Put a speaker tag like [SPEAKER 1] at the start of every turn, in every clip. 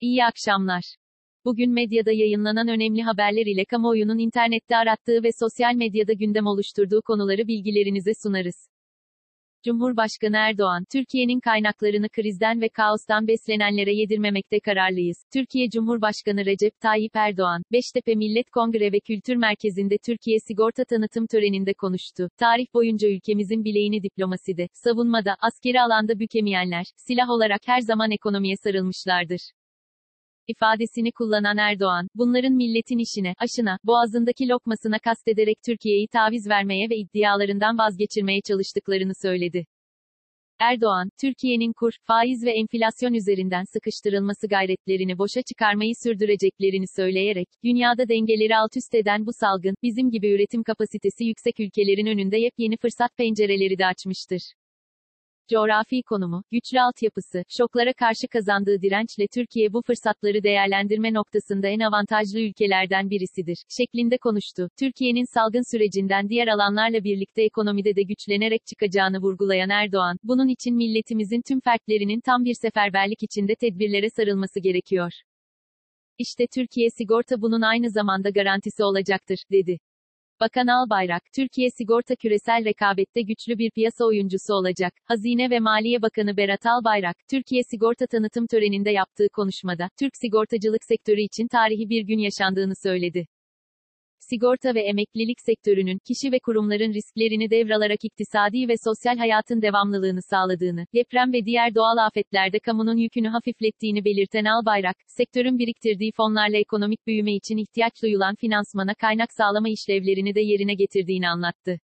[SPEAKER 1] İyi akşamlar. Bugün medyada yayınlanan önemli haberler ile kamuoyunun internette arattığı ve sosyal medyada gündem oluşturduğu konuları bilgilerinize sunarız. Cumhurbaşkanı Erdoğan, Türkiye'nin kaynaklarını krizden ve kaostan beslenenlere yedirmemekte kararlıyız. Türkiye Cumhurbaşkanı Recep Tayyip Erdoğan, Beştepe Millet Kongre ve Kültür Merkezi'nde Türkiye Sigorta Tanıtım töreninde konuştu. Tarih boyunca ülkemizin bileğini diplomaside, savunmada, askeri alanda bükemeyenler, silah olarak her zaman ekonomiye sarılmışlardır ifadesini kullanan Erdoğan, bunların milletin işine, aşına, boğazındaki lokmasına kastederek Türkiye'yi taviz vermeye ve iddialarından vazgeçirmeye çalıştıklarını söyledi. Erdoğan, Türkiye'nin kur, faiz ve enflasyon üzerinden sıkıştırılması gayretlerini boşa çıkarmayı sürdüreceklerini söyleyerek, dünyada dengeleri alt üst eden bu salgın, bizim gibi üretim kapasitesi yüksek ülkelerin önünde yepyeni fırsat pencereleri de açmıştır coğrafi konumu, güçlü altyapısı, şoklara karşı kazandığı dirençle Türkiye bu fırsatları değerlendirme noktasında en avantajlı ülkelerden birisidir, şeklinde konuştu. Türkiye'nin salgın sürecinden diğer alanlarla birlikte ekonomide de güçlenerek çıkacağını vurgulayan Erdoğan, bunun için milletimizin tüm fertlerinin tam bir seferberlik içinde tedbirlere sarılması gerekiyor. İşte Türkiye sigorta bunun aynı zamanda garantisi olacaktır, dedi. Bakan Albayrak, Türkiye sigorta küresel rekabette güçlü bir piyasa oyuncusu olacak. Hazine ve Maliye Bakanı Berat Albayrak, Türkiye sigorta tanıtım töreninde yaptığı konuşmada, Türk sigortacılık sektörü için tarihi bir gün yaşandığını söyledi sigorta ve emeklilik sektörünün, kişi ve kurumların risklerini devralarak iktisadi ve sosyal hayatın devamlılığını sağladığını, deprem ve diğer doğal afetlerde kamunun yükünü hafiflettiğini belirten Albayrak, sektörün biriktirdiği fonlarla ekonomik büyüme için ihtiyaç duyulan finansmana kaynak sağlama işlevlerini de yerine getirdiğini anlattı.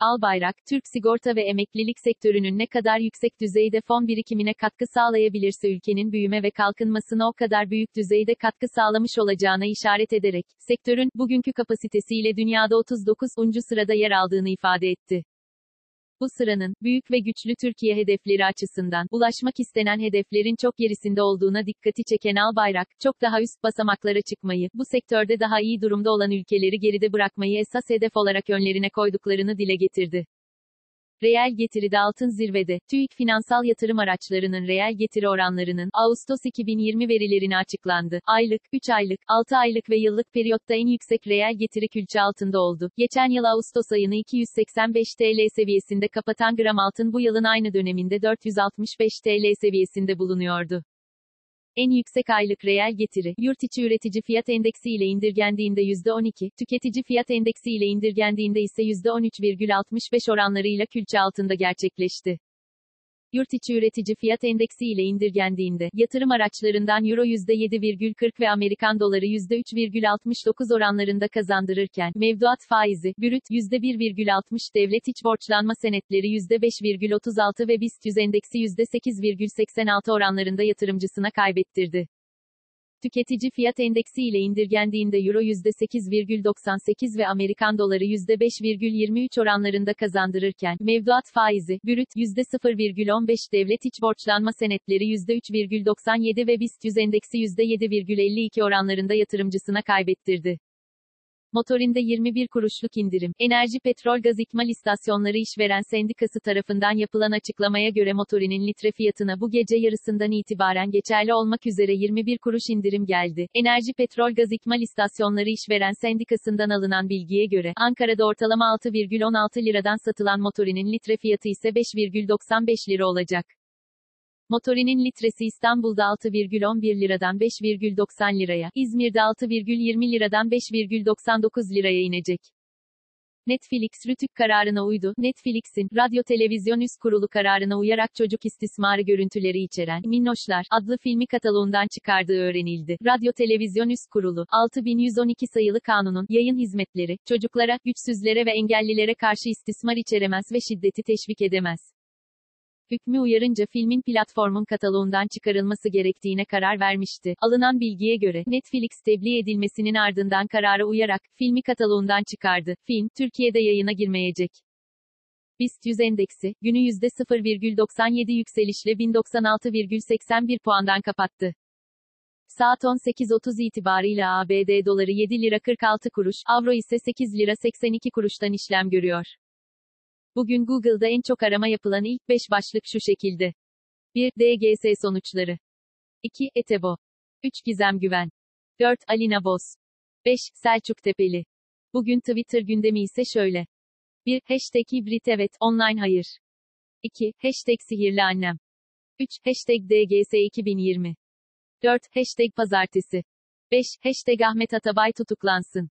[SPEAKER 1] Albayrak, Türk sigorta ve emeklilik sektörünün ne kadar yüksek düzeyde fon birikimine katkı sağlayabilirse ülkenin büyüme ve kalkınmasına o kadar büyük düzeyde katkı sağlamış olacağına işaret ederek, sektörün, bugünkü kapasitesiyle dünyada 39. sırada yer aldığını ifade etti. Bu sıranın, büyük ve güçlü Türkiye hedefleri açısından, ulaşmak istenen hedeflerin çok gerisinde olduğuna dikkati çeken Albayrak, çok daha üst basamaklara çıkmayı, bu sektörde daha iyi durumda olan ülkeleri geride bırakmayı esas hedef olarak önlerine koyduklarını dile getirdi. Reel getiride altın zirvede, TÜİK finansal yatırım araçlarının reel getiri oranlarının, Ağustos 2020 verilerini açıklandı. Aylık, 3 aylık, 6 aylık ve yıllık periyotta en yüksek reel getiri külçe altında oldu. Geçen yıl Ağustos ayını 285 TL seviyesinde kapatan gram altın bu yılın aynı döneminde 465 TL seviyesinde bulunuyordu. En yüksek aylık reel getiri, yurt içi üretici fiyat endeksi ile indirgendiğinde %12, tüketici fiyat endeksi ile indirgendiğinde ise %13,65 oranlarıyla külçe altında gerçekleşti. Yurt içi üretici fiyat endeksi ile indirgendiğinde, yatırım araçlarından Euro %7,40 ve Amerikan doları %3,69 oranlarında kazandırırken, mevduat faizi, brüt %1,60 devlet iç borçlanma senetleri %5,36 ve BIST 100 endeksi %8,86 oranlarında yatırımcısına kaybettirdi. Tüketici fiyat endeksi ile indirgendiğinde Euro %8,98 ve Amerikan doları %5,23 oranlarında kazandırırken, mevduat faizi, brüt %0,15 devlet iç borçlanma senetleri %3,97 ve BIST 100 endeksi %7,52 oranlarında yatırımcısına kaybettirdi. Motorinde 21 kuruşluk indirim. Enerji Petrol Gaz İkmal İstasyonları İşveren Sendikası tarafından yapılan açıklamaya göre motorinin litre fiyatına bu gece yarısından itibaren geçerli olmak üzere 21 kuruş indirim geldi. Enerji Petrol Gaz İkmal İstasyonları İşveren Sendikası'ndan alınan bilgiye göre, Ankara'da ortalama 6,16 liradan satılan motorinin litre fiyatı ise 5,95 lira olacak. Motorinin litresi İstanbul'da 6,11 liradan 5,90 liraya, İzmir'de 6,20 liradan 5,99 liraya inecek. Netflix Rütük kararına uydu. Netflix'in Radyo Televizyon Üst Kurulu kararına uyarak çocuk istismarı görüntüleri içeren Minnoşlar adlı filmi kataloğundan çıkardığı öğrenildi. Radyo Televizyon Üst Kurulu 6112 sayılı kanunun yayın hizmetleri çocuklara, güçsüzlere ve engellilere karşı istismar içeremez ve şiddeti teşvik edemez hükmü uyarınca filmin platformun kataloğundan çıkarılması gerektiğine karar vermişti. Alınan bilgiye göre, Netflix tebliğ edilmesinin ardından karara uyarak, filmi kataloğundan çıkardı. Film, Türkiye'de yayına girmeyecek. BIST 100 endeksi, günü %0,97 yükselişle 1096,81 puandan kapattı. Saat 18.30 itibarıyla ABD doları 7 lira 46 kuruş, avro ise 8 lira 82 kuruştan işlem görüyor. Bugün Google'da en çok arama yapılan ilk 5 başlık şu şekilde. 1. DGS sonuçları. 2. Etebo. 3. Gizem Güven. 4. Alina Boz. 5. Selçuk Tepeli. Bugün Twitter gündemi ise şöyle. 1. Hashtag hibrit evet, online hayır. 2. Hashtag sihirli annem. 3. Hashtag DGS 2020. 4. Hashtag pazartesi. 5. Hashtag Ahmet Atabay tutuklansın.